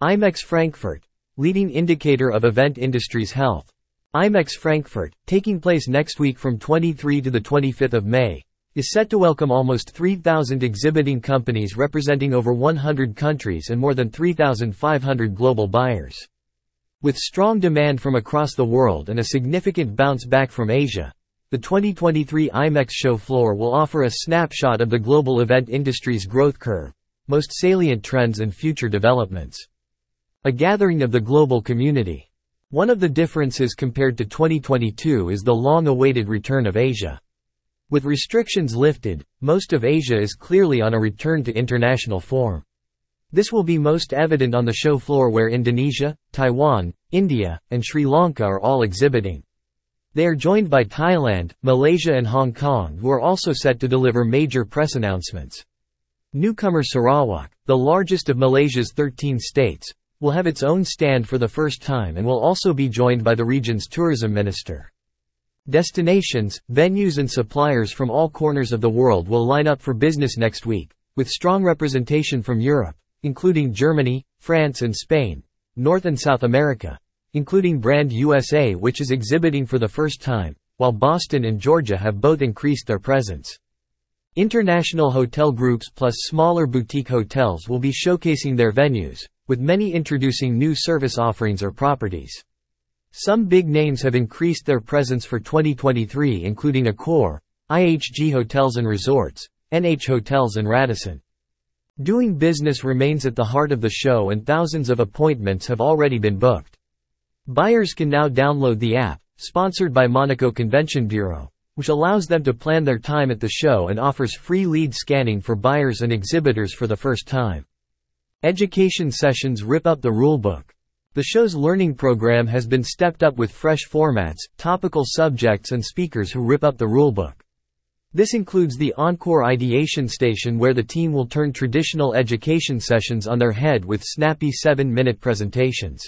IMEX Frankfurt, leading indicator of event industry's health. IMEX Frankfurt, taking place next week from 23 to the 25th of May, is set to welcome almost 3,000 exhibiting companies representing over 100 countries and more than 3,500 global buyers. With strong demand from across the world and a significant bounce back from Asia, the 2023 IMEX show floor will offer a snapshot of the global event industry's growth curve, most salient trends and future developments. A gathering of the global community. One of the differences compared to 2022 is the long-awaited return of Asia. With restrictions lifted, most of Asia is clearly on a return to international form. This will be most evident on the show floor where Indonesia, Taiwan, India, and Sri Lanka are all exhibiting. They are joined by Thailand, Malaysia and Hong Kong who are also set to deliver major press announcements. Newcomer Sarawak, the largest of Malaysia's 13 states, will have its own stand for the first time and will also be joined by the region's tourism minister. Destinations, venues and suppliers from all corners of the world will line up for business next week, with strong representation from Europe, including Germany, France and Spain, North and South America, including Brand USA which is exhibiting for the first time, while Boston and Georgia have both increased their presence. International hotel groups plus smaller boutique hotels will be showcasing their venues, with many introducing new service offerings or properties. Some big names have increased their presence for 2023 including Accor, IHG Hotels and Resorts, NH Hotels and Radisson. Doing business remains at the heart of the show and thousands of appointments have already been booked. Buyers can now download the app, sponsored by Monaco Convention Bureau, which allows them to plan their time at the show and offers free lead scanning for buyers and exhibitors for the first time. Education sessions rip up the rulebook. The show's learning program has been stepped up with fresh formats, topical subjects and speakers who rip up the rulebook. This includes the Encore Ideation Station where the team will turn traditional education sessions on their head with snappy 7-minute presentations.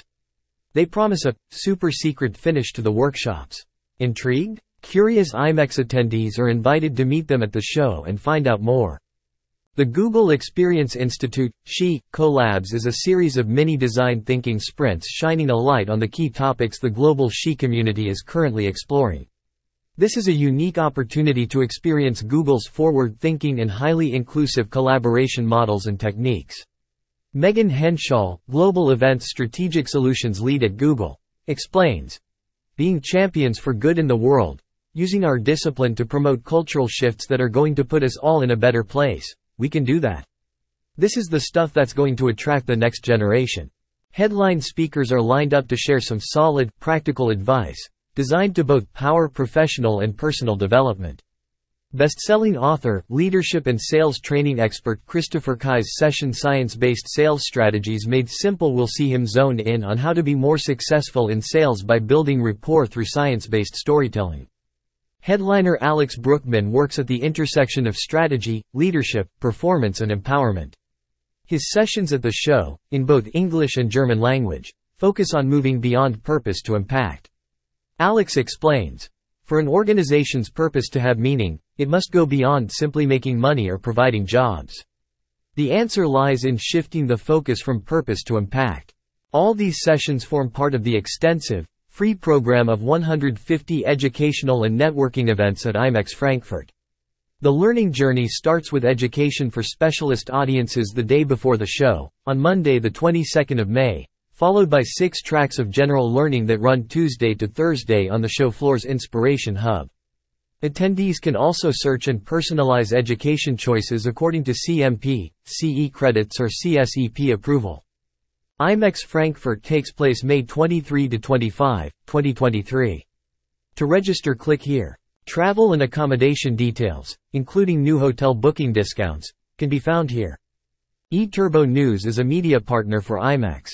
They promise a super secret finish to the workshops. Intrigued? Curious IMEX attendees are invited to meet them at the show and find out more. The Google Experience Institute, SHE, Collabs is a series of mini design thinking sprints shining a light on the key topics the global SHE community is currently exploring. This is a unique opportunity to experience Google's forward-thinking and highly inclusive collaboration models and techniques. Megan Henshaw, Global Events Strategic Solutions Lead at Google, explains, Being champions for good in the world, using our discipline to promote cultural shifts that are going to put us all in a better place. We can do that. This is the stuff that's going to attract the next generation. Headline speakers are lined up to share some solid, practical advice, designed to both power professional and personal development. Best-selling author, leadership and sales training expert Christopher Kai's session Science-Based Sales Strategies Made Simple will see him zone in on how to be more successful in sales by building rapport through science-based storytelling. Headliner Alex Brueckmann works at the intersection of strategy, leadership, performance and empowerment. His sessions at the show, in both English and German language, focus on moving beyond purpose to impact. Alex explains, for an organization's purpose to have meaning, it must go beyond simply making money or providing jobs. The answer lies in shifting the focus from purpose to impact. All these sessions form part of the extensive, free program of 150 educational and networking events at IMEX Frankfurt. The learning journey starts with education for specialist audiences the day before the show, on Monday the 22nd of May, followed by six tracks of general learning that run Tuesday to Thursday on the show floor's Inspiration Hub. Attendees can also search and personalize education choices according to CMP, CE credits or CSEP approval. IMEX Frankfurt takes place May 23 to 25, 2023. To register click here. Travel and accommodation details, including new hotel booking discounts, can be found here. eTurbo News is a media partner for IMEX.